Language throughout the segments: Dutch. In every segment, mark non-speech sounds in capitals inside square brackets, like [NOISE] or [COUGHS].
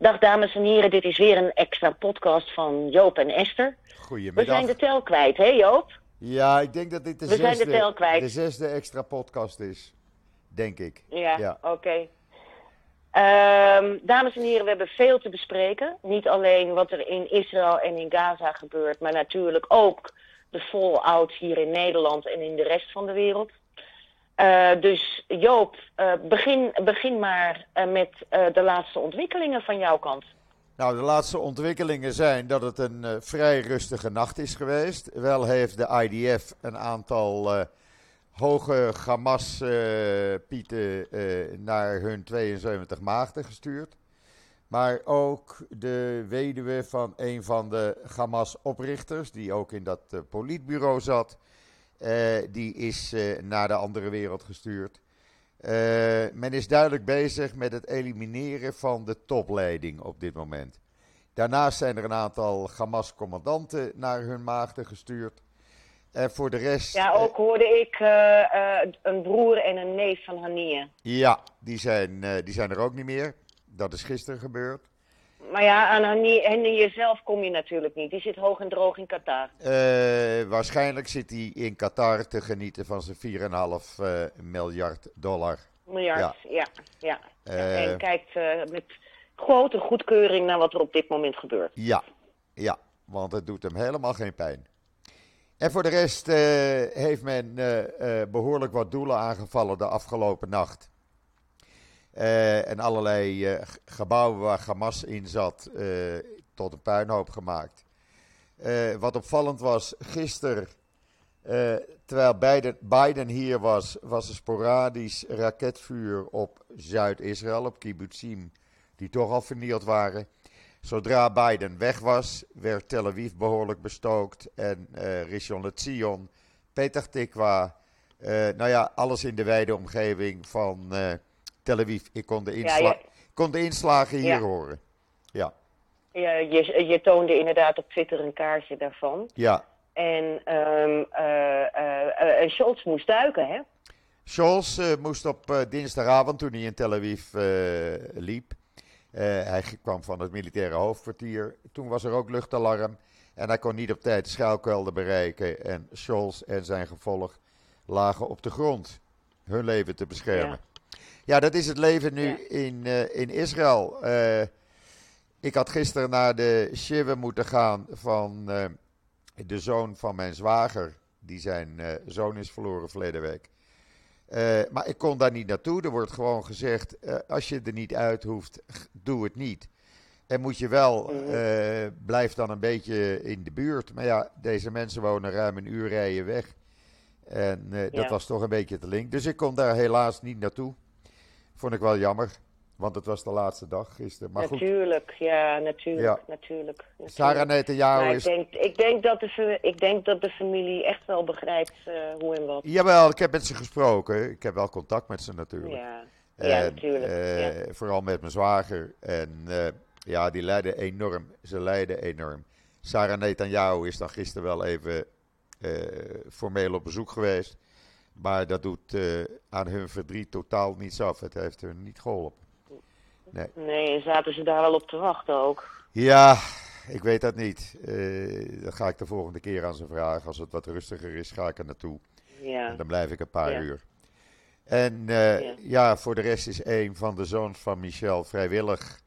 Dag dames en heren, dit is weer een extra podcast van Joop en Esther. Goedemiddag. We zijn de tel kwijt, hè Joop? Ja, ik denk dat dit de, We zijn de zesde, tel kwijt. de zesde extra podcast is. Denk ik. Ja, Ja. oké. Ehm, dames en heren, we hebben veel te bespreken. Niet alleen wat er in Israël en in Gaza gebeurt, maar natuurlijk ook de fallout hier in Nederland en in de rest van de wereld. Eh, dus Joop, eh, begin, begin maar eh, met de laatste ontwikkelingen van jouw kant. Nou, de laatste ontwikkelingen zijn dat het een vrij rustige nacht is geweest. Wel heeft de IDF een aantal hoge Hamas-pieten naar hun 72 maagden gestuurd. Maar ook de weduwe van een van de Hamas-oprichters, die ook in dat politbureau zat, die is eh, naar de andere wereld gestuurd. Eh, men is duidelijk bezig met het elimineren van de topleiding op dit moment. Daarnaast zijn er een aantal Hamas-commandanten naar hun maagden gestuurd. En voor de rest. Ja, eh, ook hoorde ik eh, eh, een broer en een neef van Hania. ja, die zijn, eh, die zijn er ook niet meer. Dat is gisteren gebeurd. Maar ja, aan Hania, Hania zelf kom je natuurlijk niet. Die zit hoog en droog in Qatar. Eh, waarschijnlijk zit hij in Qatar te genieten van zijn 4,5 eh, miljard dollar. Miljard, Ja. ja. ja, Eh. en kijkt met grote goedkeuring naar wat er op dit moment gebeurt. Ja, ja, want het doet hem helemaal geen pijn. En voor de rest heeft men eh, eh, behoorlijk wat doelen aangevallen de afgelopen nacht. Eh, en allerlei eh, gebouwen waar Hamas in zat, eh, tot een puinhoop gemaakt. Wat opvallend was, gisteren, terwijl Biden, hier was, was er sporadisch raketvuur op Zuid-Israël, op kibbutzim, die toch al vernield waren. Zodra Biden weg was, werd Tel Aviv behoorlijk bestookt. En eh Rishon LeZion, Petah Tikwa. nou ja, alles in de wijde omgeving van Tel Aviv. Ik kon de, insla- ja. ik kon de inslagen hier horen. Ja, Ja, je, je toonde inderdaad op Twitter een kaartje daarvan. ja. En eh, Scholz moest duiken, hè? Scholz moest op dinsdagavond, toen hij in Tel Aviv liep. hij kwam van het militaire hoofdkwartier. Toen was er ook luchtalarm. En hij kon niet op tijd de schuilkelder bereiken. En Scholz en zijn gevolg lagen op de grond. Hun leven te beschermen. Ja, dat is het leven nu Ja. in, eh, in Israël. Eh, ik had gisteren naar de shiva moeten gaan van eh, de zoon van mijn zwager. Die zijn eh, zoon is verloren verleden week. Eh, maar ik kon daar niet naartoe. Er wordt gewoon gezegd: eh, als je er niet uit hoeft, doe het niet. En moet je wel, Mhm. eh, blijf dan een beetje in de buurt. Maar ja, deze mensen wonen ruim een uur rijden weg. En eh, dat Ja. was toch een beetje te link. Dus ik kon daar helaas niet naartoe. Vond ik wel jammer, want het was de laatste dag gisteren. Maar goed, natuurlijk, ja, natuurlijk, Ja. natuurlijk. natuurlijk. Sarah Netanyahu Maar ik is denk, ik, denk dat de, ik denk dat de familie echt wel begrijpt eh, hoe en wat. Jawel, ik heb met ze gesproken. Ik heb wel contact met ze natuurlijk. Ja, ja En, natuurlijk. eh, ja. Vooral met mijn zwager. En eh, ja, die lijden enorm. Ze lijden enorm. Sarah Netanyahu is dan gisteren wel even formeel op bezoek geweest. Maar dat doet eh, aan hun verdriet totaal niets af. Het heeft hun niet geholpen. Nee, en zaten ze daar wel op te wachten ook. Ja, ik weet dat niet. Eh, dat ga ik de volgende keer aan ze vragen. Als het wat rustiger is, ga ik er naartoe. Ja, En dan blijf ik een paar Ja. uur. En eh, Ja. ja. voor de rest is een van de zoons van Michel vrijwillig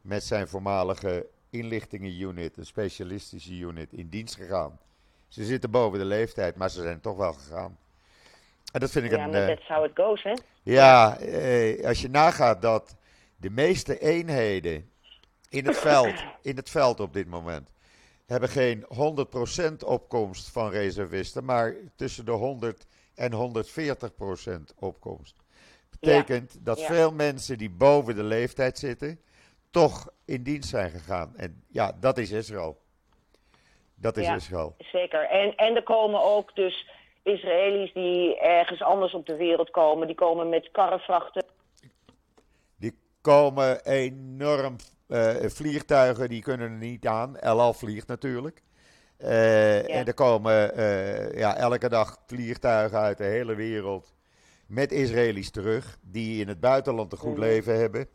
met zijn voormalige inlichtingenunit, een specialistische unit, in dienst gegaan. Ze zitten boven de leeftijd, maar ze zijn toch wel gegaan. En dat vind ik ja een. eh, it goes, hè? ja, eh, als je nagaat dat de meeste eenheden in het veld, [LAUGHS] in het veld op dit moment, hebben geen 100% opkomst van reservisten, maar tussen de 100 en 140% opkomst. Betekent dat ja. veel mensen die boven de leeftijd zitten, toch in dienst zijn gegaan. En ja, dat is Israël. Dat is Ja. Israël. Zeker. En, en er komen ook dus Israëli's die ergens anders op de wereld komen. Die komen met karrevrachten. Die komen enorm eh, vliegtuigen, die kunnen er niet aan. El Al vliegt natuurlijk. Eh, En er komen eh, ja, elke dag vliegtuigen uit de hele wereld met Israëli's terug, die in het buitenland een goed Mhm. leven hebben.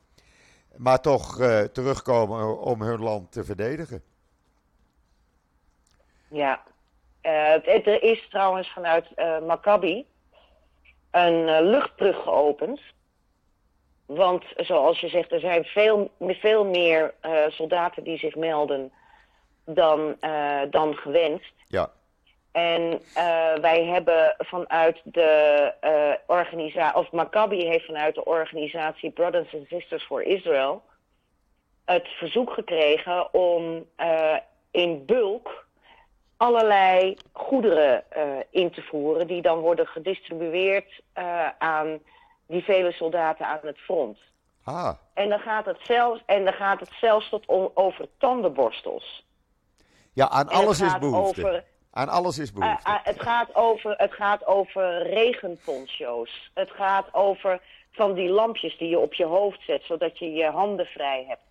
maar toch terugkomen om hun land te verdedigen. Ja, uh, er is trouwens vanuit uh, Maccabi een luchtbrug geopend. Want zoals je zegt, er zijn veel, veel meer soldaten die zich melden dan, dan gewenst. Ja. En wij hebben vanuit de organisatie, of Maccabi heeft vanuit de organisatie Brothers and Sisters for Israel het verzoek gekregen om in bulk allerlei goederen uh, in te voeren die dan worden gedistribueerd uh, aan die vele soldaten aan het front. Ah. En dan gaat het zelfs, en dan gaat het zelfs tot om, over tandenborstels. Ja, aan alles is behoefte. Over, aan alles is behoefte. Uh, het, gaat over, het gaat over regenponcho's. Het gaat over van die lampjes die je op je hoofd zet, zodat je je handen vrij hebt.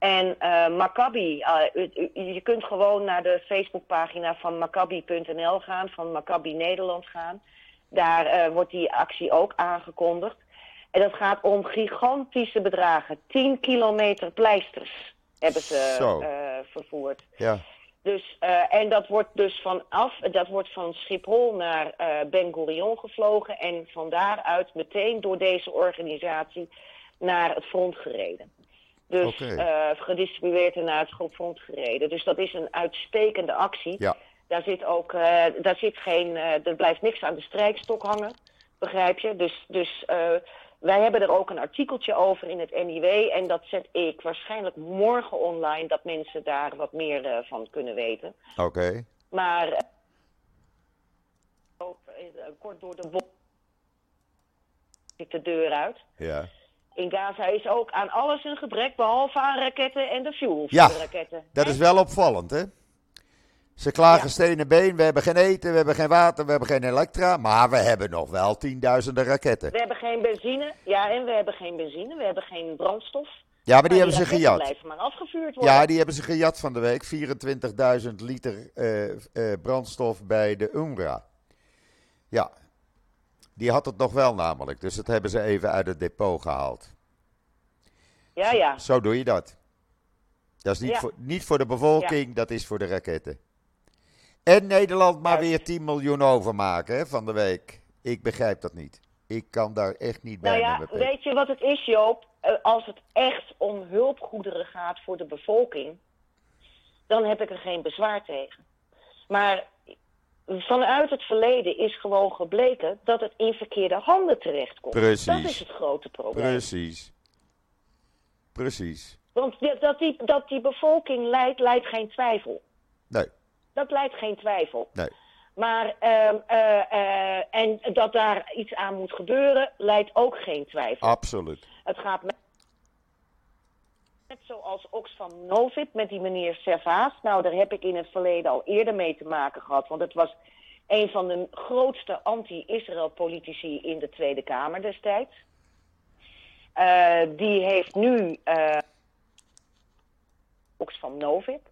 En uh, Maccabi, uh, je kunt gewoon naar de Facebookpagina van Maccabi.nl gaan, van Maccabi Nederland gaan. Daar uh, wordt die actie ook aangekondigd. En dat gaat om gigantische bedragen. 10 kilometer pleisters hebben ze vervoerd. Ja. Dus, en dat wordt dus vanaf, dat wordt van Schiphol naar Ben Gurion gevlogen en van daaruit meteen door deze organisatie naar het front gereden. Dus okay. uh, gedistribueerd en naar het schopfront gereden. Dus dat is een uitstekende actie. Ja. Daar zit ook, uh, daar zit geen, uh, er blijft niks aan de strijkstok hangen, begrijp je? Dus, dus wij hebben er ook een artikeltje over in het NIW. En dat zet ik waarschijnlijk morgen online, dat mensen daar wat meer van kunnen weten. Oké. Okay. Maar kort door de zit de deur uit. Ja in Gaza is ook aan alles een gebrek, behalve aan raketten en de fuel ja, de raketten. dat is wel opvallend, hè? Ze klagen ja. stenen been, we hebben geen eten, we hebben geen water, we hebben geen elektra, maar we hebben nog wel tienduizenden raketten. We hebben geen benzine, ja, en we hebben geen benzine, we hebben geen brandstof. Ja, maar die, hebben ze gejat. blijven maar afgevuurd worden. Ja, die hebben ze gejat van de week. 24.000 liter uh, uh, brandstof bij de UNRWA. Ja, die had het nog wel namelijk. Dus dat hebben ze even uit het depot gehaald. Ja, ja. Zo, doe je dat. Dat is niet, voor, niet voor de bevolking, dat is voor de raketten. En Nederland maar weer 10 miljoen overmaken hè, van de week. Ik begrijp dat niet. Ik kan daar echt niet bij nou ja, Weet je wat het is, Joop? Eh, als het echt om hulpgoederen gaat voor de bevolking, dan heb ik er geen bezwaar tegen. Maar vanuit het verleden is gewoon gebleken dat het in verkeerde handen terechtkomt. Precies. Dat is het grote probleem. Precies. Precies. Want dat die, dat die bevolking leidt, leidt geen twijfel. Nee. Dat leidt geen twijfel. Nee. Maar, uh, uh, uh, en dat daar iets aan moet gebeuren, leidt ook geen twijfel. Absoluut. Het gaat Net zoals Oxfam Novib met die meneer Servaas. Nou, daar heb ik in het verleden al eerder mee te maken gehad. Want het was een van de grootste anti-Israël politici in de Tweede Kamer destijds. Uh, die heeft nu uh, Oxfam Novib.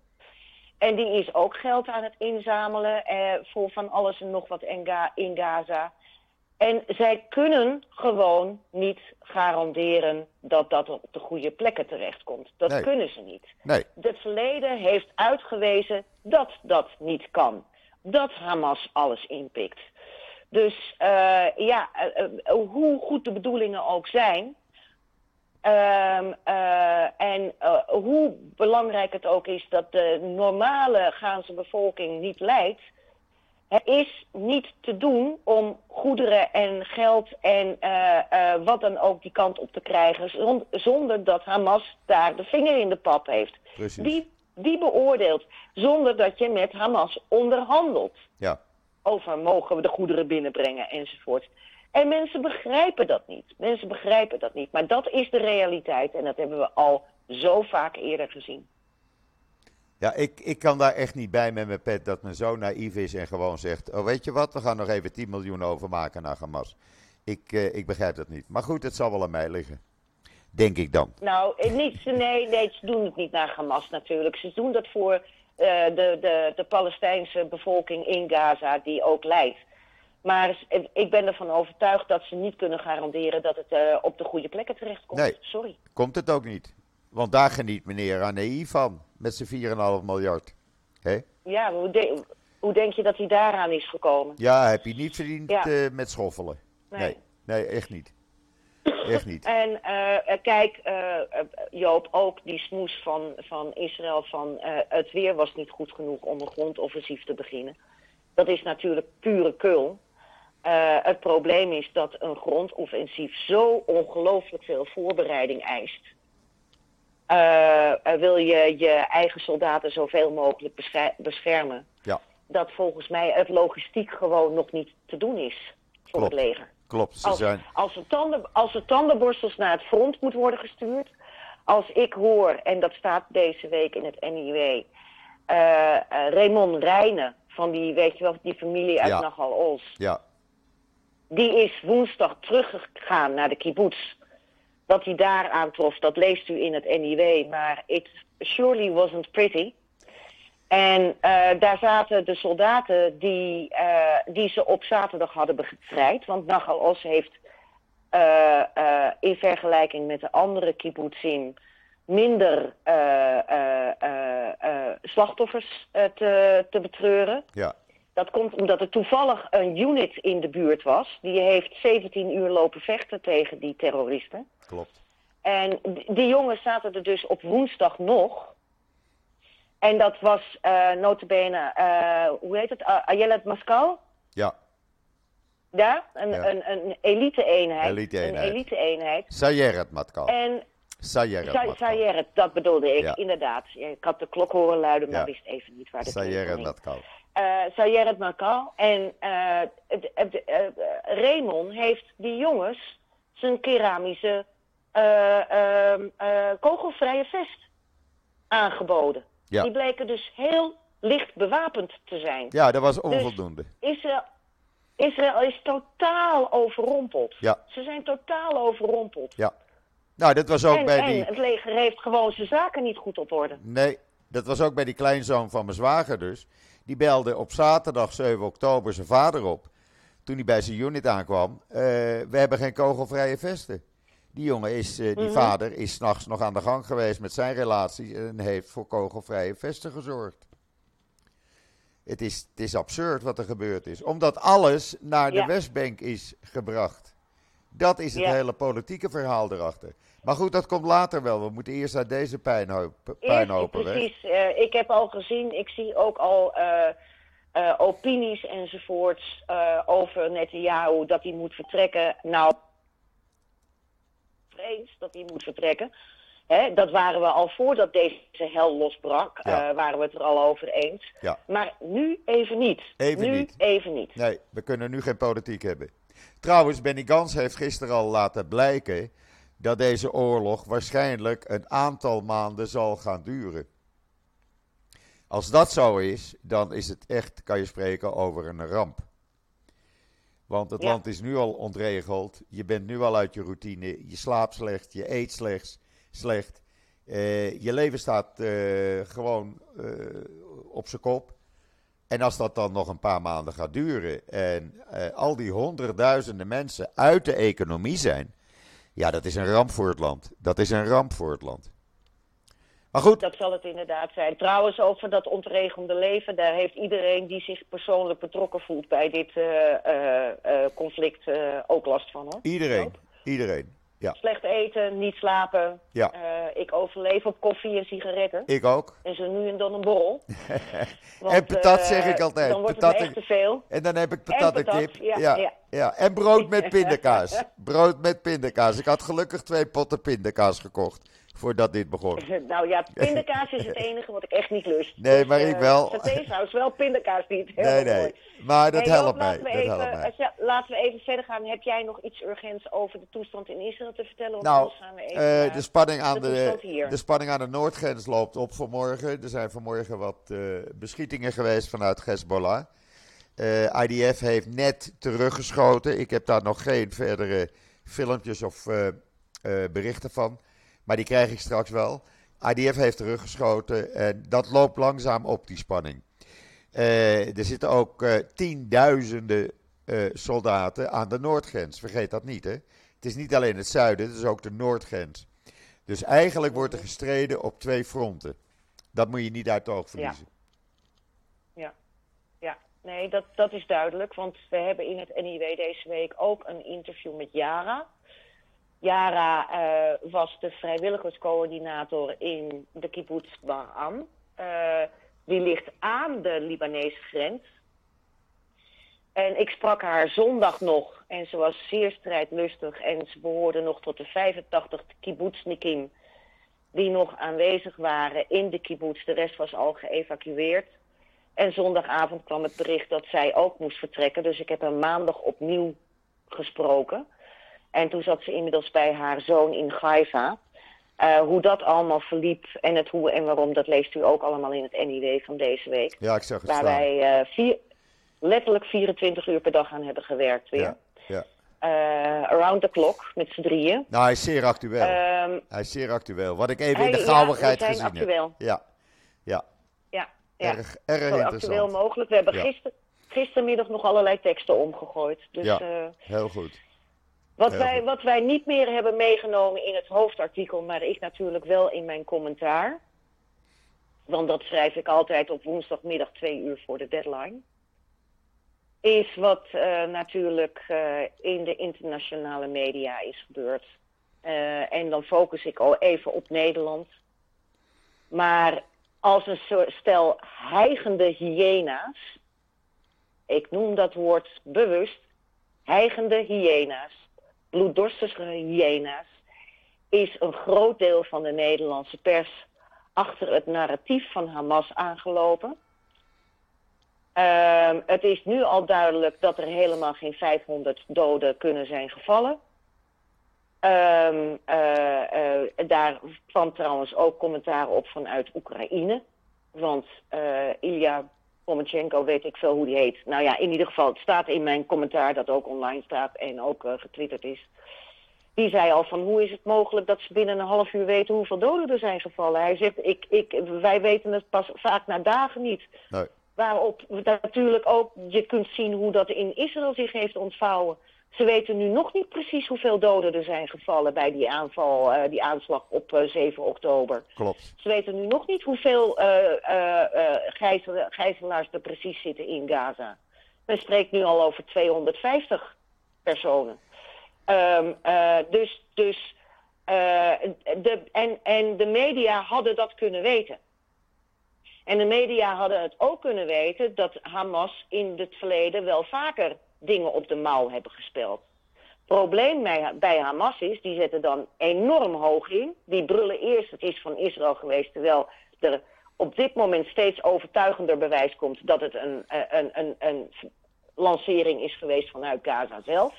En die is ook geld aan het inzamelen uh, voor van alles en nog wat in Gaza. En zij kunnen gewoon niet garanderen dat dat op de goede plekken terechtkomt. Dat nee. kunnen ze niet. Nee. Het verleden heeft uitgewezen dat dat niet kan. Dat Hamas alles inpikt. Dus uh, ja, uh, uh, hoe goed de bedoelingen ook zijn. Ehm, en hoe belangrijk het ook is dat de normale Gaanse bevolking niet lijdt het is niet te doen om goederen en geld en uh, uh, wat dan ook die kant op te krijgen, zonder dat Hamas daar de vinger in de pap heeft. Precies. Die, die beoordeelt, zonder dat je met Hamas onderhandelt. Ja. Over mogen we de goederen binnenbrengen enzovoort. En mensen begrijpen dat niet. Mensen begrijpen dat niet. Maar dat is de realiteit en dat hebben we al zo vaak eerder gezien. Ja, ik, ik kan daar echt niet bij met mijn pet dat men zo naïef is en gewoon zegt: Oh, weet je wat, we gaan nog even 10 miljoen overmaken naar Hamas. Ik, uh, ik begrijp dat niet. Maar goed, het zal wel aan mij liggen. Denk ik dan. Nou, eh, niet, nee, nee, ze doen het niet naar Hamas natuurlijk. Ze doen dat voor uh, de, de, de Palestijnse bevolking in Gaza, die ook lijdt. Maar ik ben ervan overtuigd dat ze niet kunnen garanderen dat het uh, op de goede plekken terechtkomt. Nee, Sorry. Komt het ook niet. Want daar geniet meneer Anei van, met zijn 4,5 miljard. He? Ja, hoe, de, hoe, denk je dat hij daaraan is gekomen? Ja, heb je niet verdiend ja. uh, met schoffelen. Nee. nee. nee, echt niet. Echt niet. [COUGHS] En uh, kijk, uh, Joop, ook die smoes van, van Israël van het weer was niet goed genoeg om een grondoffensief te beginnen. Dat is natuurlijk pure kul. het probleem is dat een grondoffensief zo ongelooflijk veel voorbereiding eist. Wil je je eigen soldaten zoveel mogelijk beschermen? Ja. Dat volgens mij het logistiek gewoon nog niet te doen is voor Klopt. het leger. Klopt, ze als, zijn... als, er tanden, als tandenborstels naar het front moet worden gestuurd. Als ik hoor, en dat staat deze week in het NIW, uh, uh, Raymond Rijnen, van die, weet je wel, die familie uit Ja. Nagal Ols. Ja, Die is woensdag teruggegaan naar de kibbutz. Wat hij daar aantrof, dat leest u in het NIW, maar it surely wasn't pretty. En eh, daar zaten de soldaten die, eh, die ze op zaterdag hadden bevrijd. Want Nagal Os heeft eh, in vergelijking met de andere kibbutzim minder slachtoffers te, te betreuren. ja, Dat komt omdat er toevallig een unit in de buurt was. Die heeft 17 uur lopen vechten tegen die terroristen. klopt. En die jongens zaten er dus op woensdag nog. En dat was eh notabene, eh, hoe heet het, uh, Ayelet Mascal? Ja, Ja, een, Ja. een, een elite-eenheid. Elite-eenheid. Een elite-eenheid. Sayeret Matkal. En Sayeret. Sayeret, dat bedoelde ik, Ja. inderdaad. Ik had de klok horen luiden, maar Ja. wist even niet waar de Sayeret. Matkal. Eh Sayeret Makal. En eh, het- het- eh, Raymond heeft die jongens zijn keramische eh, ehm, eh, kogelvrije vest aangeboden. Ja. Die bleken dus heel licht bewapend te zijn. Ja, dat was onvoldoende. Israël, Israël is totaal overrompeld. Ja. Ze zijn totaal overrompeld. Ja. Nou, dat was ook en, bij en die... het leger heeft gewoon zijn zaken niet goed op orde. Nee, dat was ook bij die kleinzoon van mijn zwager dus. Die belde op zaterdag 7 oktober zijn vader op. Toen hij bij zijn unit aankwam. eh, we hebben geen kogelvrije vesten. Die jongen is, eh, die Mhm. vader is s'nachts nog aan de gang geweest met zijn relatie. En heeft voor kogelvrije vesten gezorgd. Het is, het is absurd wat er gebeurd is. Omdat alles naar de Ja. Westbank is gebracht. Dat is het Ja. hele politieke verhaal erachter. Maar goed, dat komt later wel. We moeten eerst uit deze pijnhoop, Eerst, puinhopen weg. precies. eh, ik heb al gezien, ik zie ook al eh, eh, opinies enzovoorts over Netanyahu dat hij moet vertrekken. Nou, vrees dat hij moet vertrekken. Hè, dat waren we al voordat deze hel losbrak, Ja. waren we het er al over eens. Ja. Maar nu even niet. Even nu niet. even niet. Nee, we kunnen nu geen politiek hebben. Trouwens, Benny Gans heeft gisteren al laten blijken dat deze oorlog waarschijnlijk een aantal maanden zal gaan duren. Als dat zo is, dan is het echt, kan je spreken over een ramp. Want het Ja. land is nu al ontregeld. Je bent nu al uit je routine. Je slaapt slecht, je eet slecht. slecht. Eh, je leven staat eh, gewoon eh, op zijn kop. En als dat dan nog een paar maanden gaat duren en al die honderdduizenden mensen uit de economie zijn, ja, dat is een ramp voor het land. Dat is een ramp voor het land. Maar goed, Dat zal het inderdaad zijn. Trouwens, over dat ontregende leven, daar heeft iedereen die zich persoonlijk betrokken voelt bij dit eh, eh, eh, conflict ook last van hoor. iedereen, iedereen. Ja, Slecht eten, niet slapen. Ja. Eh, ik overleef op koffie en sigaretten. ik ook. En zo nu en dan een borrel. [LAUGHS] Want, en patat eh, zeg ik altijd. Dan wordt Patat het te veel. En dan heb ik patat en patat, kip. ja, ja, ja. ja. En brood [LAUGHS] met pindakaas. brood met pindakaas. Ik had gelukkig twee potten pindakaas gekocht voordat dit begon. [LAUGHS] nou ja, pindakaas is het enige wat ik echt niet lust. Nee, maar eh, ik wel. Satésaus wel, pindakaas niet. [LAUGHS] Heel Nee, nee. mooi. Maar dat Hey, helpt mij. laten we Dat even, helpt mij. laten we even verder gaan. Heb jij nog iets urgents over de toestand in Israël te vertellen? Nou, anders gaan we even eh, de, spanning aan de de, spanning aan de noordgrens loopt op vanmorgen. Er zijn vanmorgen wat eh, beschietingen geweest vanuit Hezbollah. Eh, IDF heeft net teruggeschoten. Ik heb daar nog geen verdere filmpjes of eh, eh, berichten van. Maar die krijg ik straks wel. IDF heeft teruggeschoten en dat loopt langzaam op, die spanning. Eh, er zitten ook eh, tienduizenden soldaten aan de noordgrens. Vergeet dat niet, hè? Het is niet alleen het zuiden, het is ook de noordgrens. Dus eigenlijk wordt er gestreden op twee fronten. Dat moet je niet uit het oog verliezen. Ja, ja. ja. Nee, dat, dat is duidelijk. Want we hebben in het NIW deze week ook een interview met Yara. Yara uh, was de vrijwilligerscoördinator in de kibbutz Ba'am. Uh, die ligt aan de Libanese grens. En ik sprak haar zondag nog en ze was zeer strijdlustig en ze behoorde nog tot de 85 kibbutznikim die nog aanwezig waren in de kibbutz. De rest was al geëvacueerd. En zondagavond kwam het bericht dat zij ook moest vertrekken. Dus ik heb haar maandag opnieuw gesproken. En toen zat ze inmiddels bij haar zoon in Gaiva. Uh, hoe dat allemaal verliep en het hoe en waarom, dat leest u ook allemaal in het NIW van deze week. Ja, ik zag het Waar wij uh, vier, letterlijk 24 uur per dag aan hebben gewerkt weer. Ja, ja. Uh, around the clock, met z'n drieën. Nou, hij is zeer actueel. Um, hij is zeer actueel. Wat ik even in de gauwigheid ja, gezien actueel. heb. Ja, ja. Ja, ja. Erg, erg Zo interessant. actueel mogelijk. We hebben gister, gistermiddag nog allerlei teksten omgegooid. Dus, Ja. eh, Heel goed. Wat wij, wat wij niet meer hebben meegenomen in het hoofdartikel, maar ik natuurlijk wel in mijn commentaar. Want dat schrijf ik altijd op woensdagmiddag twee uur voor de deadline. Is wat eh, natuurlijk eh, in de internationale media is gebeurd. Eh, en dan focus ik al even op Nederland. Maar als een soort stel hijgende hyena's. Ik noem dat woord bewust. Hijgende hyena's bloeddorstige hyena's, is een groot deel van de Nederlandse pers achter het narratief van Hamas aangelopen. Ehm, het is nu al duidelijk dat er helemaal geen 500 doden kunnen zijn gevallen. Ehm, eh, eh, daar kwam trouwens ook commentaar op vanuit Oekraïne. Want eh Ilya Pomachenko, weet ik veel hoe die heet. Nou ja, in ieder geval, het staat in mijn commentaar dat ook online staat en ook eh, getwitterd is. Die zei al van hoe is het mogelijk dat ze binnen een half uur weten hoeveel doden er zijn gevallen. Hij zegt, ik, ik, wij weten het pas vaak na dagen niet. Nee. Waarop natuurlijk ook, je kunt zien hoe dat in Israël zich heeft ontvouwen. Ze weten nu nog niet precies hoeveel doden er zijn gevallen bij die aanval, eh, die aanslag op eh, 7 oktober. Klopt. Ze weten nu nog niet hoeveel gijzel- gijzelaars er precies zitten in Gaza. Men spreekt nu al over 250 personen. Ehm, eh, dus dus de, en, en de media hadden dat kunnen weten. En de media hadden het ook kunnen weten dat Hamas in het verleden wel vaker dingen op de mouw hebben gespeeld. Probleem bij, bij Hamas is, die zetten dan enorm hoog in. Die brullen eerst, het is van Israël geweest, terwijl er op dit moment steeds overtuigender bewijs komt dat het een, eh, een, een, een lancering is geweest vanuit Gaza zelf.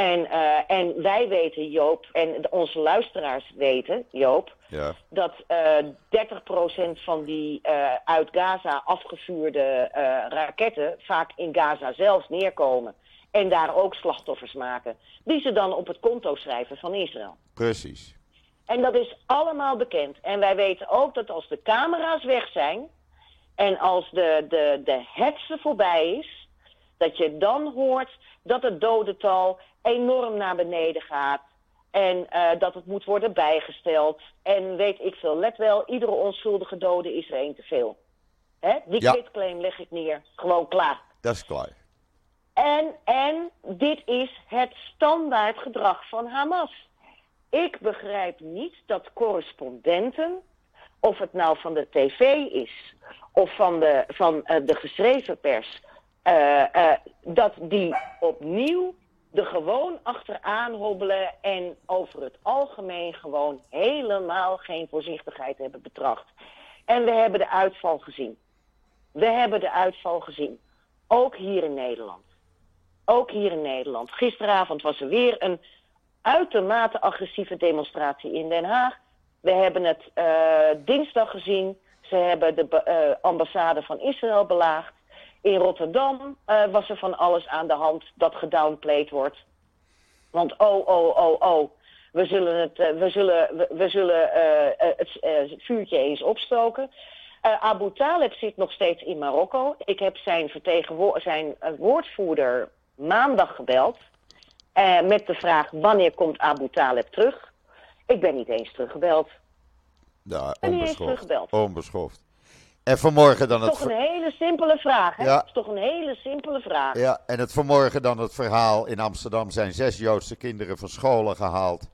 En, eh, en wij weten, Joop, en onze luisteraars weten, Joop, Ja. dat eh 30% van die eh, uit Gaza afgevuurde eh, raketten vaak in Gaza zelf neerkomen. En daar ook slachtoffers maken. Die ze dan op het konto schrijven van Israël. Precies. En dat is allemaal bekend. En wij weten ook dat als de camera's weg zijn. en als de, de, de hetze voorbij is. Dat je dan hoort dat het dodental enorm naar beneden gaat. En eh, dat het moet worden bijgesteld. En weet ik veel, let wel, iedere onschuldige dode is er één te veel. Hè? Die Ja. leg ik neer. Gewoon klaar. Dat is klaar. En, en dit is het standaard gedrag van Hamas. Ik begrijp niet dat correspondenten, of het nou van de tv is of van de, van, eh, de geschreven pers, dat die opnieuw er gewoon achteraan hobbelen en over het algemeen gewoon helemaal geen voorzichtigheid hebben betracht. En we hebben de uitval gezien. We hebben de uitval gezien. Ook hier in Nederland. Ook hier in Nederland. Gisteravond was er weer een uitermate agressieve demonstratie in Den Haag. We hebben het eh, dinsdag gezien. Ze hebben de eh, ambassade van Israël belaagd. In Rotterdam eh, was er van alles aan de hand dat gedownplayed wordt. Want oh, oh, oh, oh. We zullen het, eh, we zullen, we, we zullen eh, het, het vuurtje eens opstoken. Abu Talib zit nog steeds in Marokko. Ik heb zijn, zijn woordvoerder maandag gebeld. Met de vraag: wanneer komt Abu Talib terug? Ik ben niet eens teruggebeld. Ja, onbeschoft. Onbeschoft. En vanmorgen dan het... is toch een hele simpele vraag, hè? Ja. Dat is toch een hele simpele vraag. Ja, en het vanmorgen dan het verhaal. In Amsterdam zijn zes Joodse kinderen van scholen gehaald.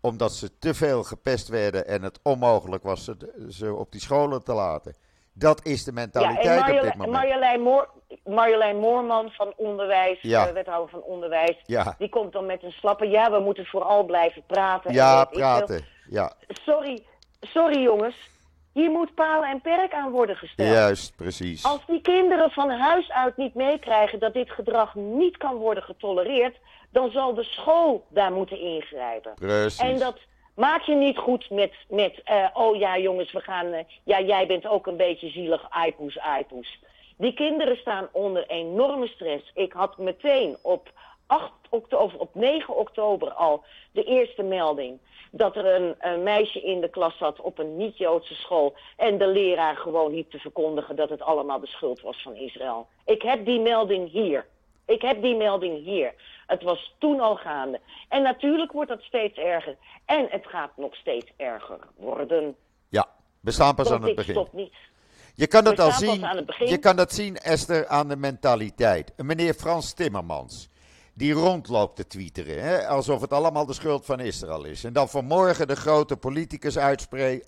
Omdat ze te veel gepest werden en het onmogelijk was ze, ze op die scholen te laten. Dat is de Ja, mentaliteit en op dit Marjolein, moment. Marjolein, Moor, Marjolein Moorman van Onderwijs, Ja. eh, wethouder van Onderwijs, Ja. die komt dan met een slappe, ja, we moeten vooral blijven praten. en Ja, praten. Ja, Sorry, sorry jongens, hier moet palen en perk aan worden gesteld. juist, precies. Als die kinderen van huis uit niet meekrijgen dat dit gedrag niet kan worden getolereerd, dan zal de school daar moeten ingrijpen. Precies. En dat maak je niet goed met, met eh, oh ja jongens, we gaan, eh, ja jij bent ook een beetje zielig, aipoes, aipoes. Die kinderen staan onder enorme stress. Ik had meteen op, 8 oktober, op 9 oktober al de eerste melding dat er een, een meisje in de klas zat op een niet-Joodse school en de leraar gewoon liep te verkondigen dat het allemaal de schuld was van Israël. Ik heb die melding hier. Ik heb die melding hier. Het was toen al gaande. En natuurlijk wordt dat steeds erger. En het gaat nog steeds erger worden. Ja, we staan pas Want aan het begin. stopt niet. Je kan We al zien. Je kan dat zien, Esther, aan de mentaliteit. Meneer Frans Timmermans. Die rondloopt te twitteren. Hè, alsof het allemaal de schuld van Israël is. En dan vanmorgen de grote politicus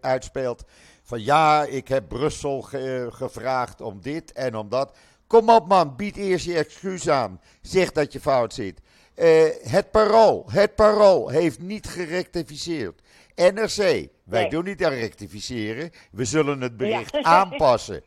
uitspeelt. Van ja, ik heb Brussel ge- gevraagd om dit en om dat. Kom op man, bied eerst je excuus aan. Zeg dat je fout zit. Eh, het parool, het parool heeft niet gerectificeerd. NRC, wij Nee. doen niet aan rectificeren. We zullen het bericht Ja. [LAUGHS] aanpassen.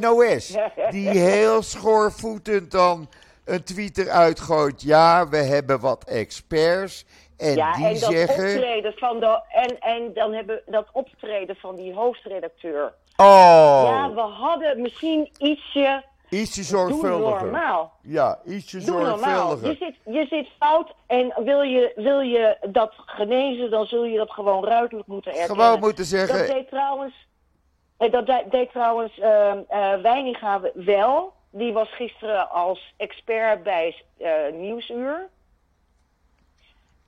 NOS, [LAUGHS] die heel schoorvoetend dan een tweet eruit gooit. Ja, we hebben wat experts. En ja, die en dat zeggen. optreden van de. En, en dan hebben we dat optreden van die hoofdredacteur. Oh, Ja, we hadden misschien ietsje. ietsje Doe zorgvuldiger. normaal. Ja, ietsje Doe normaal. zorgvuldiger. Je zit, je zit fout en wil je, wil je dat genezen, dan zul je dat gewoon ruidelijk moeten erkennen. Gewoon moeten zeggen. Dat deed trouwens, eh, dat de- deed trouwens eh eh, Weininga wel. Die was gisteren als expert bij eh, Nieuwsuur.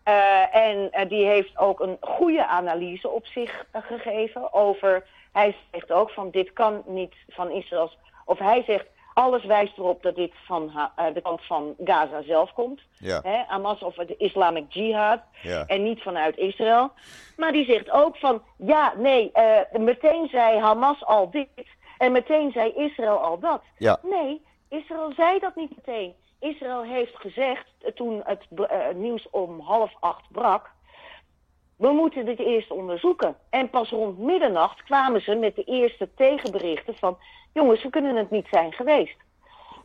Eh, en eh, die heeft ook een goede analyse op zich gegeven over. Hij zegt ook van dit kan niet van Israëls. Of hij zegt alles wijst erop dat dit van de kant van Gaza zelf komt. Ja. Hè, Hamas of de Islamic Jihad. Ja. En niet vanuit Israël. Maar die zegt ook van ja, nee, meteen zei Hamas al dit. En meteen zei Israël al dat. Ja. Nee, Israël zei dat niet meteen. Israël heeft gezegd, eh, toen het eh, nieuws om half acht brak... we moeten dit eerst onderzoeken. En pas rond middernacht kwamen ze met de eerste tegenberichten van... jongens, we kunnen het niet zijn geweest.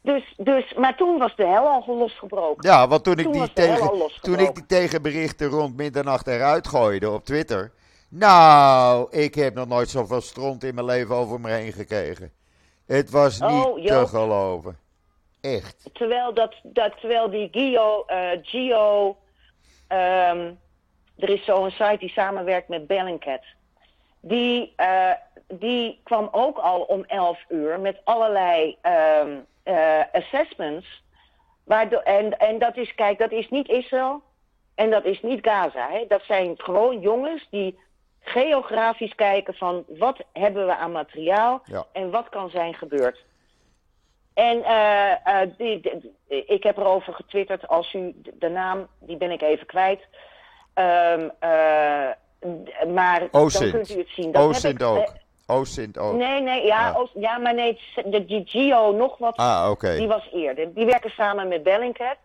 Dus, dus, maar toen was de hel al losgebroken. Ja, want toen ik, Toen die hel al tegen, toen ik die tegenberichten rond middernacht eruit gooide op Twitter. Nou, ik heb nog nooit zoveel stront in mijn leven over me heen gekregen. Het was niet Oh, te Joop. geloven. Echt. Terwijl, dat, dat, terwijl die Gio, eh, Gio ehm, er is zo'n site die samenwerkt met Bellingcat. Die, eh, die kwam ook al om 11 uur met allerlei ehm, eh, assessments. Waardoor, en, en dat is, kijk, dat is niet Israël en dat is niet Gaza. Hè. Dat zijn gewoon jongens die geografisch kijken van wat hebben we aan materiaal Ja. en wat kan zijn gebeurd. En eh, eh, die, die- ik heb erover getwitterd, als u de, de naam, die ben ik even kwijt. Ehm, eh, maar dan kunt u het zien. Dat heb ik, ook. Oosint ook. Nee, nee, ja. Oost- ja maar nee, de, Gio nog wat, Ah, die was eerder. Die werken samen met Bellingcat.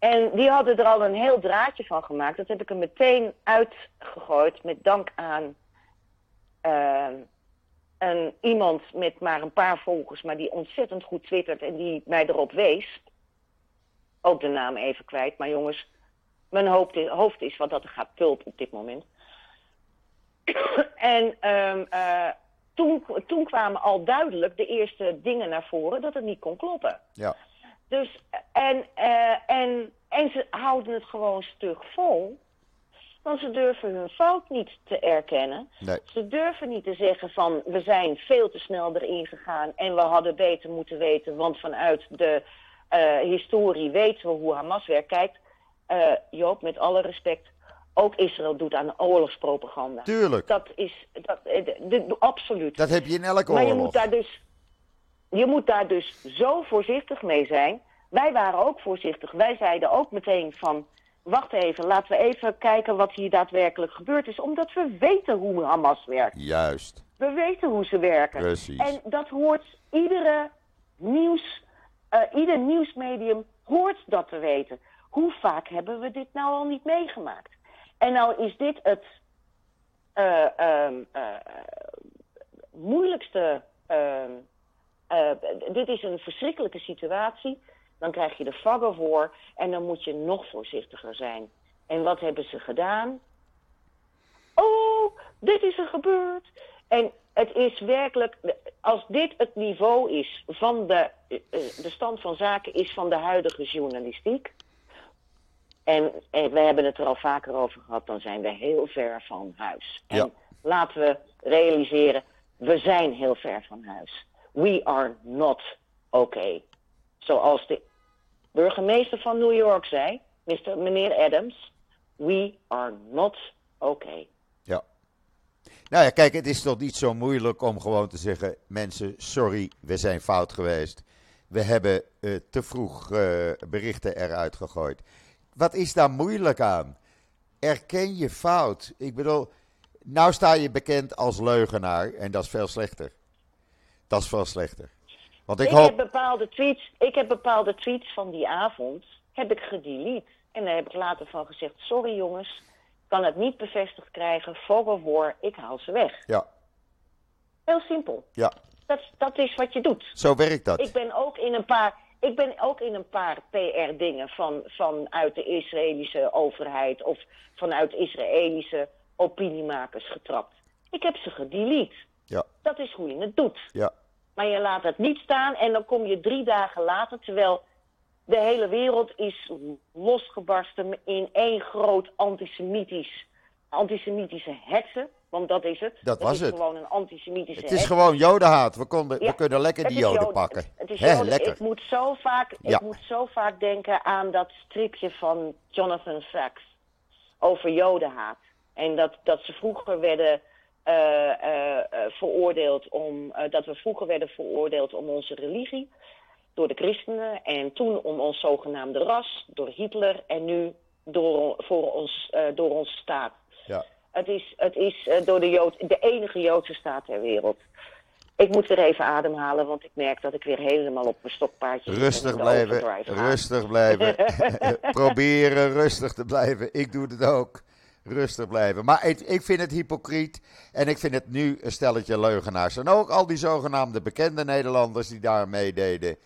En die hadden er al een heel draadje van gemaakt. Dat heb ik er meteen uitgegooid met dank aan ehm, een, iemand met maar een paar volgers, maar die ontzettend goed twittert en die mij erop wees. Ook de naam even kwijt, maar jongens, mijn hoofd is, hoofd is wat dat gaat pulpen op dit moment. en ehm, eh, toen, toen kwamen al duidelijk de eerste dingen naar voren dat het niet kon kloppen. Ja. Dus, en, eh, en, en ze houden het gewoon stug vol. Want ze durven hun fout niet te erkennen. Nee. Ze durven niet te zeggen van we zijn veel te snel erin gegaan en we hadden beter moeten weten, want vanuit de uh, historie weten we hoe Hamas werkt. Kijk, uh, Joop, met alle respect, ook Israël doet aan oorlogspropaganda. Tuurlijk. Dat is dat, de, absoluut. Dat heb je in elke oorlog. Maar je moet daar dus, je moet daar dus zo voorzichtig mee zijn. Wij waren ook voorzichtig. Wij zeiden ook meteen van, wacht even, laten we even kijken wat hier daadwerkelijk gebeurd is. Omdat we weten hoe Hamas werkt. Juist. We weten hoe ze werken. Precies. En dat hoort iedere nieuws, uh, ieder nieuwsmedium hoort dat te weten. Hoe vaak hebben we dit nou al niet meegemaakt? En nou is dit het uh, uh, moeilijkste. Ehm, dit is een verschrikkelijke situatie. Dan krijg je de of war en dan moet je nog voorzichtiger zijn. En wat hebben ze gedaan? Oh, dit is er gebeurd. En het is werkelijk, als dit het niveau is van de, de stand van zaken is van de huidige journalistiek. En, en we hebben het er al vaker over gehad, dan zijn we heel ver van huis. En Ja. laten we realiseren, we zijn heel ver van huis. We are not okay. Zoals de burgemeester van New York zei, meneer Adams, we are not okay. Ja. Nou ja, kijk, het is toch niet zo moeilijk om gewoon te zeggen: mensen, sorry, we zijn fout geweest. We hebben eh, te vroeg eh, berichten eruit gegooid. Wat is daar moeilijk aan? Erken je fout. Ik bedoel, nou sta je bekend als leugenaar en dat is veel slechter. Dat is veel slechter. Want ik, Ik, hoop. heb bepaalde tweets, ik heb bepaalde tweets van die avond, heb ik gedelete. En daar heb ik later van gezegd, sorry jongens, kan het niet bevestigd krijgen, of war, ik haal ze weg. Ja, Heel simpel. ja, Dat, dat is wat je doet. zo werkt dat. Ik ben ook in een paar, ik ben ook in een paar PR-dingen van, vanuit de Israëlische overheid of vanuit Israëlische opiniemakers getrapt. Ik heb ze gedelete. Ja, Dat is hoe je het doet. ja, Maar je laat het niet staan en dan kom je drie dagen later, terwijl de hele wereld is losgebarsten in één groot antisemitisch, antisemitische hetze. Want dat is het. Dat was is het. gewoon een antisemitische het is gewoon jodenhaat. We, konden, Ja, we kunnen lekker die joden Joden. pakken. Het is Joden. lekker. Ik moet, zo vaak, Ja. ik moet zo vaak denken aan dat stripje van Jonathan Sachs over jodenhaat. En dat, dat ze vroeger werden veroordeeld om, eh, dat we vroeger werden veroordeeld om onze religie door de christenen en toen om ons zogenaamde ras door Hitler en nu door, voor ons, eh, door onze staat. Ja. Het is, het is eh, door de, Jood, de enige Joodse staat ter wereld. Ik moet weer even ademhalen, want ik merk dat ik weer helemaal op mijn stokpaardje Rustig blijven, rustig [LAUGHS] [LAUGHS] blijven. Proberen rustig te blijven. Ik doe het ook. Rustig blijven. Maar ik, ik vind het hypocriet. En ik vind het nu een stelletje leugenaars. En ook al die zogenaamde bekende Nederlanders die daar meededen.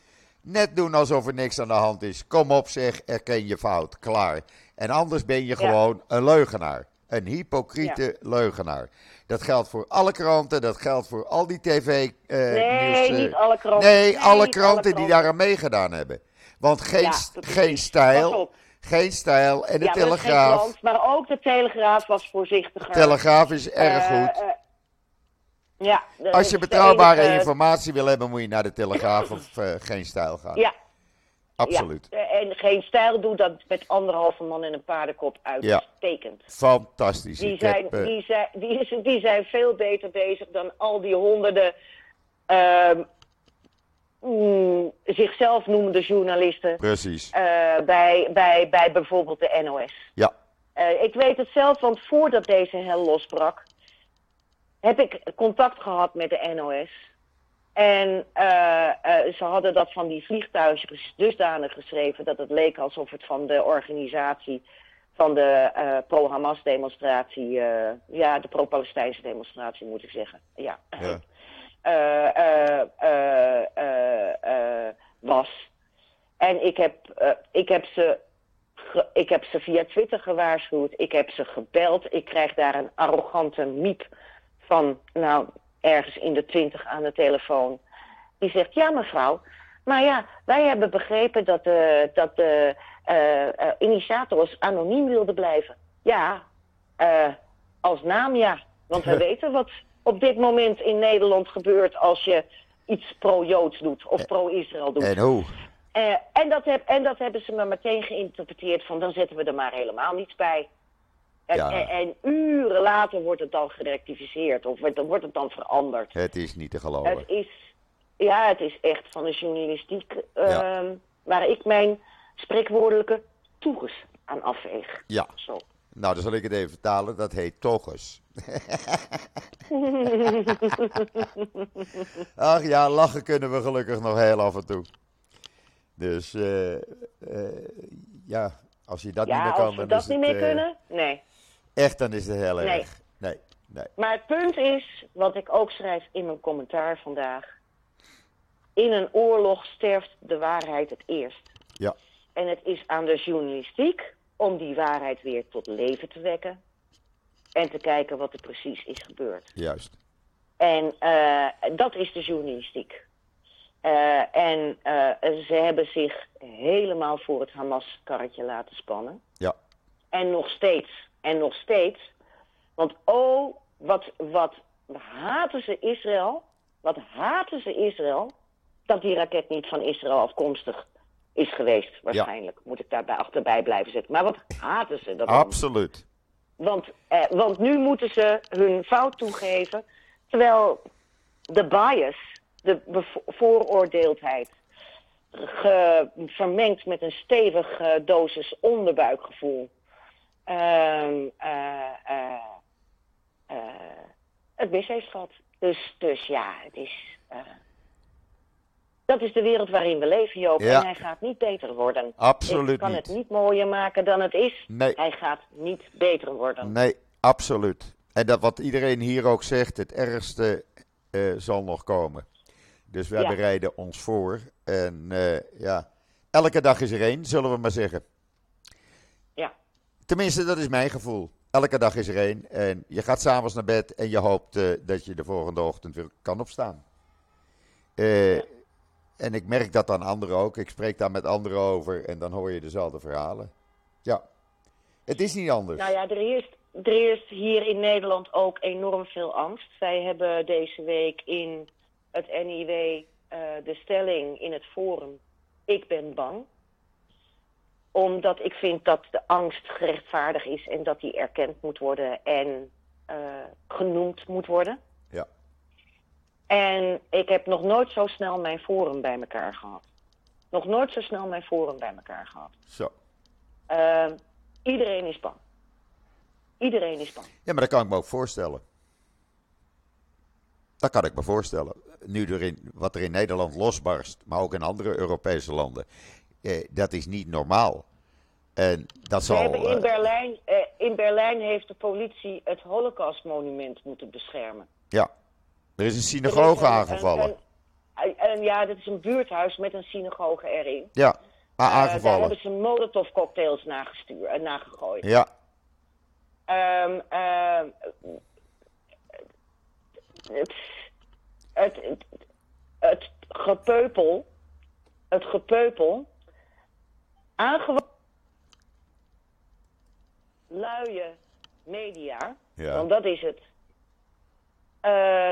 Net doen alsof er niks aan de hand is. Kom op zeg, erken je fout. Klaar. En anders ben je Ja. gewoon een leugenaar. Een hypocriete leugenaar. Dat geldt voor alle kranten. Dat geldt voor al die tv eh Nee, nieuws, eh, niet alle kranten. Nee, Nee, alle kranten die kranten. daaraan meegedaan hebben. Want geen, Ja, geen stijl. Geen stijl. En de ja, Telegraaf, maar ook de Telegraaf was voorzichtiger. Telegraaf is erg Eh, goed. eh, ja, Als je betrouwbare enige- informatie wil hebben, moet je naar de Telegraaf of eh, geen stijl gaan. Ja, Absoluut. Ja, eh, en geen stijl doet dat met anderhalve man en een paardenkop uitstekend. Fantastisch. Die zijn, heb, eh, die, zijn, die zijn veel beter bezig dan al die honderden ehm, mm, zichzelf noemende journalisten Precies. eh, bij, bij, bij bijvoorbeeld de NOS. Ja, Eh, ik weet het zelf, want voordat deze hel losbrak, heb ik contact gehad met de NOS. En eh, ze hadden dat van die vliegtuigjes dusdanig geschreven dat het leek alsof het van de organisatie van de pro-Hamas-demonstratie, ja, de pro-Palestijnse demonstratie moet ik zeggen, ja, ja. [LAUGHS] was. En ik heb, eh, ik, heb ze, ik heb ze via Twitter gewaarschuwd. Ik heb ze gebeld. Ik krijg daar een arrogante miep van, nou, ergens in de twintig aan de telefoon. Die zegt, ja mevrouw, maar ja, wij hebben begrepen dat de, dat de eh, eh, initiators anoniem wilden blijven. Ja, Eh, als naam ja. Want we weten wat op dit moment in Nederland gebeurt als je iets pro-Joods doet of pro-Israël doet. En hoe? Eh, en, dat heb, en dat hebben ze me meteen geïnterpreteerd van dan zetten we er maar helemaal niets bij. En, Ja. en, en uren later wordt het dan gerectificeerd of wordt, wordt het dan veranderd. Het is niet te geloven. Het is, ja, het is echt van de journalistiek Ja. ehm, waar ik mijn spreekwoordelijke toeges aan afveeg. Ja. Zo. Nou, dan zal ik het even vertalen. Dat heet togus. [LAUGHS] Ach ja, lachen kunnen we gelukkig nog heel af en toe. Dus eh, eh, ja, als je dat niet meer kan, als we dan dat is niet het, meer eh, kunnen, nee. Echt, dan is het heel Nee. erg. Nee, nee. Maar het punt is, wat ik ook schrijf in mijn commentaar vandaag. In een oorlog sterft de waarheid het eerst. Ja, En het is aan de journalistiek om die waarheid weer tot leven te wekken. En te kijken wat er precies is gebeurd. juist. En eh, dat is de journalistiek. Eh, en eh, ze hebben zich helemaal voor het Hamas-karretje laten spannen. Ja, En nog steeds. En nog steeds. Want oh, wat, wat haten ze Israël? Wat haten ze Israël? Dat die raket niet van Israël afkomstig is geweest. Waarschijnlijk moet ik daarbij achterbij blijven zitten. Maar wat haten ze dat dan? absoluut. Want, eh, want nu moeten ze hun fout toegeven. Terwijl de bias, de vooroordeeldheid, ge- vermengd met een stevig eh, dosis onderbuikgevoel, ehm, eh, eh, eh, het mis heeft gehad. Dus, dus ja, het is. Dat is de wereld waarin we leven, Joop. Ja. En hij gaat niet beter worden. Absoluut Ik kan niet. het niet mooier maken dan het is. Nee. Hij gaat niet beter worden. Nee, absoluut. En dat wat iedereen hier ook zegt, het ergste eh, zal nog komen. Dus wij Ja. bereiden ons voor. En eh, ja, elke dag is er één, zullen we maar zeggen. Ja. Tenminste, dat is mijn gevoel. Elke dag is er één. En je gaat s'avonds naar bed en je hoopt eh, dat je de volgende ochtend weer kan opstaan. Eh, En ik merk dat aan anderen ook. Ik spreek daar met anderen over en dan hoor je dezelfde verhalen. Ja, het is niet anders. Nou ja, er is, er hier in Nederland ook enorm veel angst. Wij hebben deze week in het NIW eh, de stelling in het forum: Ik ben bang. Omdat ik vind dat de angst gerechtvaardigd is en dat die erkend moet worden en eh, genoemd moet worden. En ik heb nog nooit zo snel mijn forum bij elkaar gehad. Nog nooit zo snel mijn forum bij elkaar gehad. zo. Eh, iedereen is bang. Iedereen is bang. Ja, maar dat kan ik me ook voorstellen. Dat kan ik me voorstellen. Nu er in, wat er in Nederland losbarst, maar ook in andere Europese landen. Eh, dat is niet normaal. En dat We zal. hebben in, eh, Berlijn, eh, in Berlijn heeft de politie het Holocaustmonument moeten beschermen. ja, er is een synagoge aangevallen. ja, dat is een buurthuis met een synagoge erin. ja, maar Eh, daar aangevallen. hebben ze molotov cocktails nagestuurd, uh, nagegooid. Ja, Ehm, ehm, het, het, het, het gepeupel, het gepeupel, aangewoon luie media, Ja. want dat is het, eh,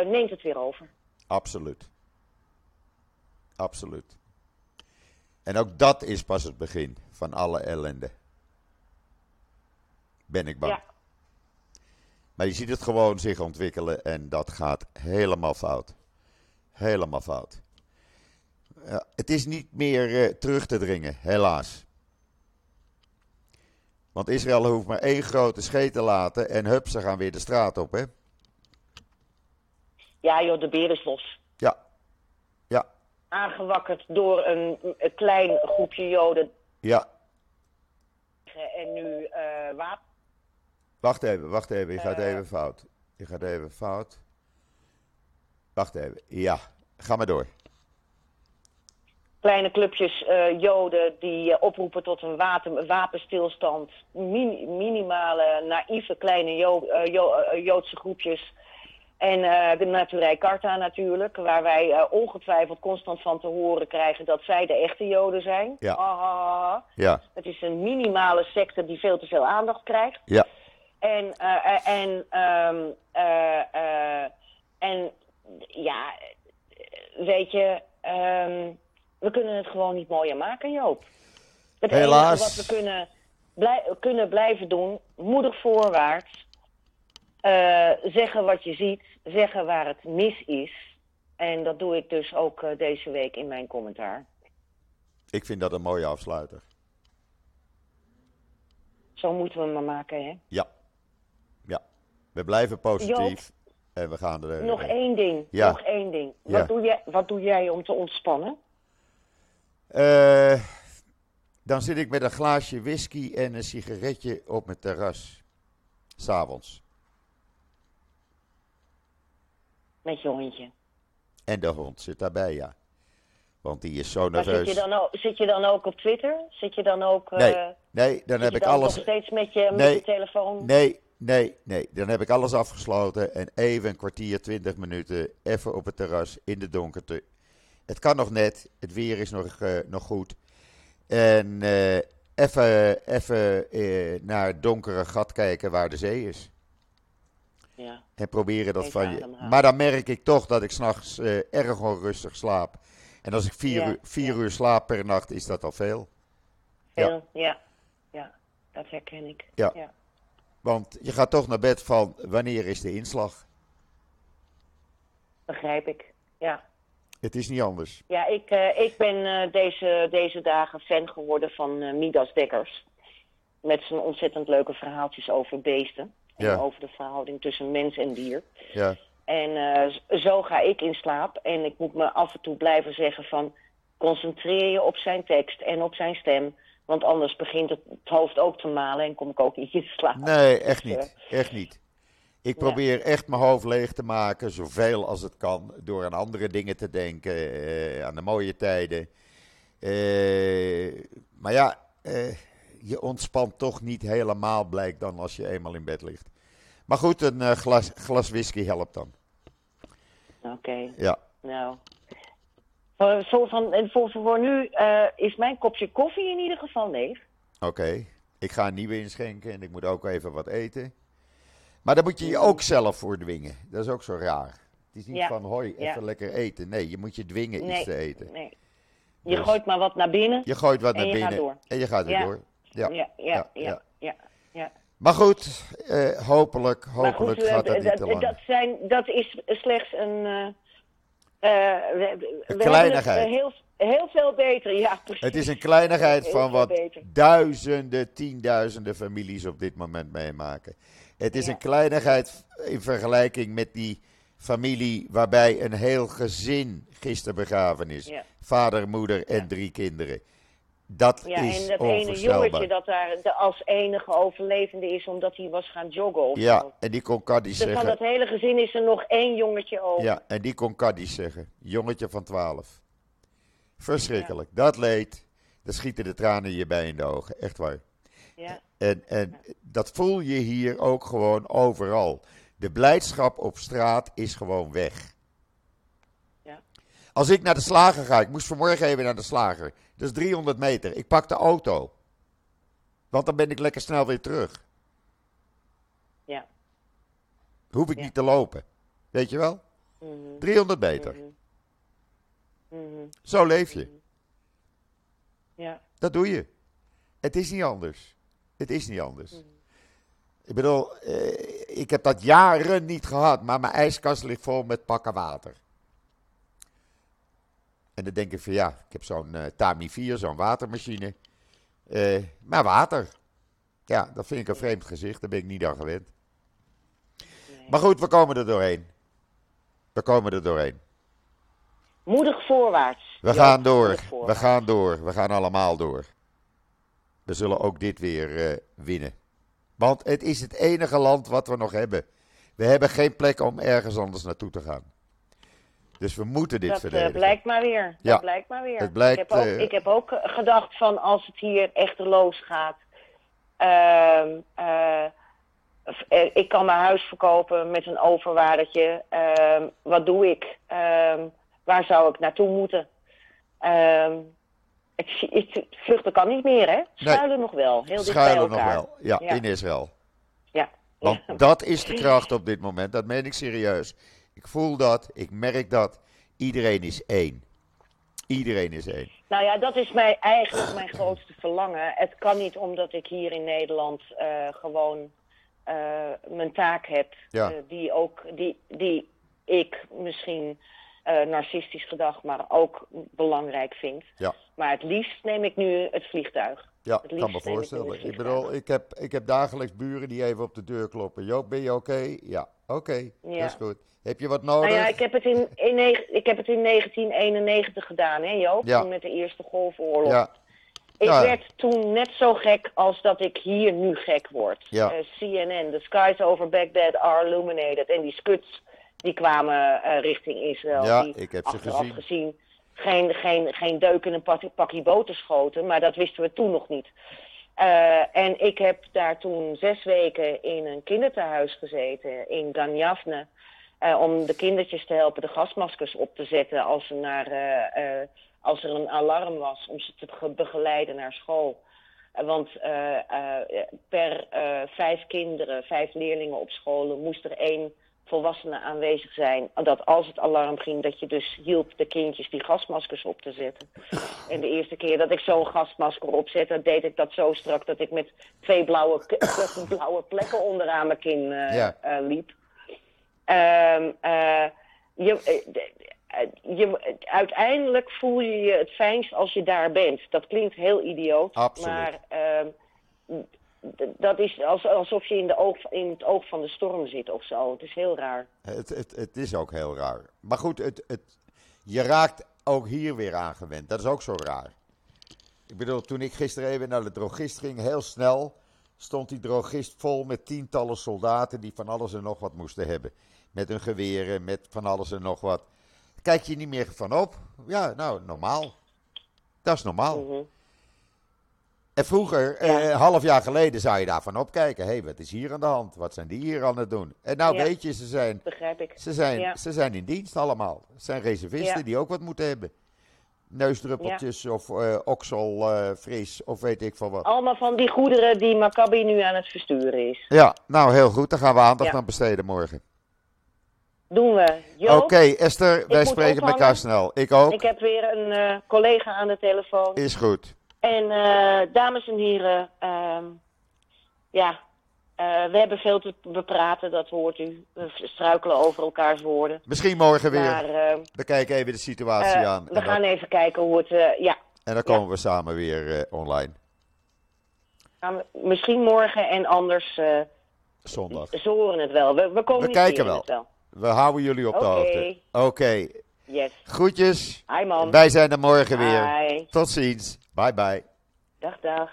neemt het weer over. absoluut. Absoluut. En ook dat is pas het begin van alle ellende. Ben ik bang. Ja, Maar je ziet het gewoon zich ontwikkelen en dat gaat helemaal fout. Helemaal fout. Het is niet meer eh, terug te dringen, helaas. Want Israël hoeft maar één grote scheet te laten en hup, ze gaan weer de straat op, hè? Ja joh, de beer is los. Ja. Ja. Aangewakkerd door een, een klein groepje joden Ja. en nu eh wapen. Wacht even, wacht even. Je gaat Eh. even fout. Je gaat even fout. Wacht even. Ja, ga maar door. kleine clubjes eh, Joden die oproepen tot een wapen, wapenstilstand. Mini- minimale, naïeve kleine Jo- Jo- Joodse groepjes. En eh, de Naturij Karta natuurlijk, waar wij eh, ongetwijfeld constant van te horen krijgen dat zij de echte Joden zijn. Ja. Ah, Ja, het is een minimale secte die veel te veel aandacht krijgt. ja, En, uh, en, ehm, en ja, weet je, um, we kunnen het gewoon niet mooier maken, Joop. Het Helaas. enige wat we kunnen, blij, kunnen blijven doen, moedig voorwaarts. Zeggen wat je ziet, zeggen waar het mis is. En dat doe ik dus ook deze week in mijn commentaar. Ik vind dat een mooie afsluiter. Zo moeten we hem maar maken, hè? Ja. Ja. We blijven positief. en we gaan er... Nog één ding. Ja. Nog één ding. Wat, ja. doe jij, wat doe jij om te ontspannen? Uh, dan zit ik met een glaasje whisky en een sigaretje op mijn terras. S'avonds. Met je hondje. En de hond zit daarbij, ja. Want die is zo nerveus. Zit je, dan ook, zit je dan ook op Twitter? Zit je dan ook... Nee, uh, nee dan heb ik dan alles... nog steeds met je, met je telefoon? Nee, nee, nee. Dan heb ik alles afgesloten en even een kwartier, twintig minuten... even op het terras, in de donkerte. Het kan nog net, het weer is nog, uh, nog goed. En uh, even, even naar het donkere gat kijken waar de zee is. Ja. En proberen dat van je... Maar dan merk ik toch dat ik s'nachts erg onrustig slaap. En als ik vier, Ja, uur, vier ja. uur slaap per nacht, is dat al veel. Veel, ja. ja. dat herken ik. Ja. ja. Want je gaat toch naar bed van wanneer is de inslag? Begrijp ik. Ja. Het is niet anders. Ja, ik, eh, ik ben eh, deze, deze dagen fan geworden van Midas Dekkers. Met zijn ontzettend leuke verhaaltjes over beesten. En over de verhouding tussen mens en dier. Ja, En eh, zo ga ik in slaap. En ik moet me af en toe blijven zeggen van... concentreer je op zijn tekst en op zijn stem. Want anders begint het, het hoofd ook te malen en kom ik ook niet in slaap. nee, echt Dus, niet. Echt niet. Ik Ja. probeer echt mijn hoofd leeg te maken, zoveel als het kan, door aan andere dingen te denken, eh, aan de mooie tijden. Eh, maar ja, eh, je ontspant toch niet helemaal, blijkt dan als je eenmaal in bed ligt. Maar goed, een eh, glas, glas whisky helpt dan. Oké, Ja, nou... Voor, voor, van, voor, voor nu eh, is mijn kopje koffie in ieder geval leeg. oké. Ik ga een nieuwe inschenken en ik moet ook even wat eten. Maar daar moet je je ook zelf voor dwingen. Dat is ook zo raar. Het is niet Ja, van hoi, even ja. lekker eten. Nee, je moet je dwingen iets te eten. nee. Je Dus- gooit maar wat naar binnen. Je gooit wat naar binnen en je gaat weer Ja. Ja. ja, ja. Maar goed, eh, hopelijk, hopelijk goed, gaat dat niet te lang. dat, zijn, dat is slechts een. eh, we, kleinigheid. heel, heel veel beter, ja, precies. Het is een kleinigheid Heel van wat beter. duizenden, tienduizenden families op dit moment meemaken. Het is Ja. een kleinigheid in vergelijking met die familie waarbij een heel gezin gisteren begraven is. Ja. Vader, moeder en Ja. drie kinderen. Dat Ja, is en dat ene jongetje dat daar de, als enige overlevende is omdat hij was gaan joggen. Of Ja, zo. en die kon Kaddish Dus van zeggen. dat hele gezin is er nog één jongetje over. Ja, en die kon Kaddish zeggen. Jongetje van 12. Verschrikkelijk. Dat leed. Dan schieten de tranen je bij in de ogen. Echt waar. Ja. En, en dat voel je hier ook gewoon overal. De blijdschap op straat is gewoon weg. Als ik naar de slager ga, ik moest vanmorgen even naar de slager. Dat is 300 meter. Ik pak de auto. Want dan ben ik lekker snel weer terug. Ja. Hoef ik Ja. niet te lopen. Weet je wel? Mhm. 300 meter. Mhm. Mhm. Zo leef je. Ja. Dat doe je. Het is niet anders. Het is niet anders. Mhm. Ik bedoel, eh, ik heb dat jaren niet gehad, maar mijn ijskast ligt vol met pakken water. En dan denk ik van ja, ik heb zo'n eh, Tami 4, zo'n watermachine. Eh, maar water. Ja, dat vind ik een vreemd gezicht, daar ben ik niet aan gewend. Nee. Maar goed, we komen er doorheen. We komen er doorheen. Moedig voorwaarts. We Ja, gaan door. We gaan door. We gaan allemaal door. We zullen ook dit weer eh, winnen. Want het is het enige land wat we nog hebben. We hebben geen plek om ergens anders naartoe te gaan. Dus we moeten dit dat eh, verdedigen. blijkt maar weer. Ja, Dat blijkt maar weer. het blijkt, ik, heb ook, eh, ik heb ook eh, gedacht van als het hier echteloos gaat. ehm, eh, eh, ik kan mijn huis verkopen met een overwaardetje. ehm, wat doe ik? Ehm, waar zou ik naartoe moeten? Ik, vluchten kan niet meer, hè? Schuilen nog wel. Heel Schuilen nog wel. Ja, Ja. in Israël. Ja, Want [LAUGHS] dat is de kracht op dit moment. Dat meen ik serieus. Ik voel dat, ik merk dat. Iedereen is één. Iedereen is één. Nou ja, dat is mij eigenlijk mijn grootste verlangen. Het kan niet omdat ik hier in Nederland uh, gewoon uh, mijn taak heb. Ja. Uh, die, ook, die, die ik misschien narcistisch gedacht, maar ook belangrijk vind. Ja. Maar het liefst neem ik nu het vliegtuig. Ja, ik kan me ik voorstellen. Ik bedoel, ik heb, ik heb dagelijks buren die even op de deur kloppen. Joop, ben je oké? Ja, oké. Ja. Dat is goed. Heb je wat nodig? Nou ja, ik heb het in, in, ik heb het in 1991 gedaan, hè Joop? Ja. Toen met de Eerste Golfoorlog. Ja, Ik Ja. werd toen net zo gek als dat ik hier nu gek word. Ja. Eh, CNN, the skies over Baghdad are illuminated. En die skuts die kwamen eh, richting Israël. Ja, die ik heb ze gezien. Geen, geen, geen deuk in een pak- pakje boter schoten. Maar dat wisten we toen nog niet. Eh, en ik heb daar toen zes weken in een kinderthuis gezeten in Ganjafne. eh, om de kindertjes te helpen de gasmaskers op te zetten als er, naar, eh, als er een alarm was. Om ze te ge- begeleiden naar school. Want per vijf kinderen, vijf leerlingen op scholen moest er één volwassene aanwezig zijn. Dat als het alarm ging, dat je dus hielp de kindjes die gasmaskers op te zetten. En de eerste keer dat ik zo'n gasmasker opzette, deed ik dat zo strak dat ik met twee blauwe, [COUGHS] blauwe plekken onderaan mijn kin eh, Ja. eh, liep. Ehm, eh, je, je, uiteindelijk voel je je het fijnst als je daar bent. Dat klinkt heel idioot, Absoluut. maar ehm, dat is als, alsof je in, de oog, in het oog van de storm zit of zo. Het is heel raar. Het, het, het is ook heel raar. Maar goed, het, het, je raakt ook hier weer aangewend. Dat is ook zo raar. Ik bedoel, toen ik gisteren even naar de drogist ging, heel snel stond die drogist vol met tientallen soldaten die van alles en nog wat moesten hebben. Met hun geweren, met van alles en nog wat. Kijk je niet meer van op? Ja, nou, normaal. Dat is normaal. Mhm. En vroeger, Ja. eh, half jaar geleden, zou je daarvan opkijken. Hé, hey, wat is hier aan de hand? Wat zijn die hier aan het doen? En nou Ja. weet je, ze zijn Begrijp ik. ze zijn, Ja. ze zijn in dienst allemaal. Het zijn reservisten die ook wat moeten hebben. Neusdruppeltjes of okselvries of weet ik veel wat. Allemaal van die goederen die Maccabi nu aan het versturen is. Ja, nou heel goed. Daar gaan we aandacht aan besteden morgen. Doen we. Oké, Esther, wij spreken elkaar snel. Ik ook. ik heb weer een eh, collega aan de telefoon. Is goed. En eh, dames en heren, ehm, ja, eh, we hebben veel te bepraten, dat hoort u. We struikelen over elkaars woorden. Misschien morgen weer. Maar eh, Bekijk even de situatie eh, aan. we En gaan dan, even kijken hoe het, ja, en dan komen we samen weer online. we, misschien morgen en anders, Zondag. ze horen het wel. We, we komen kijken wel. We houden jullie op de hoogte. Oké. Yes. Groetjes. Hi man. Wij zijn er morgen weer. Hi. Tot ziens. Bye bye. Dag, dag.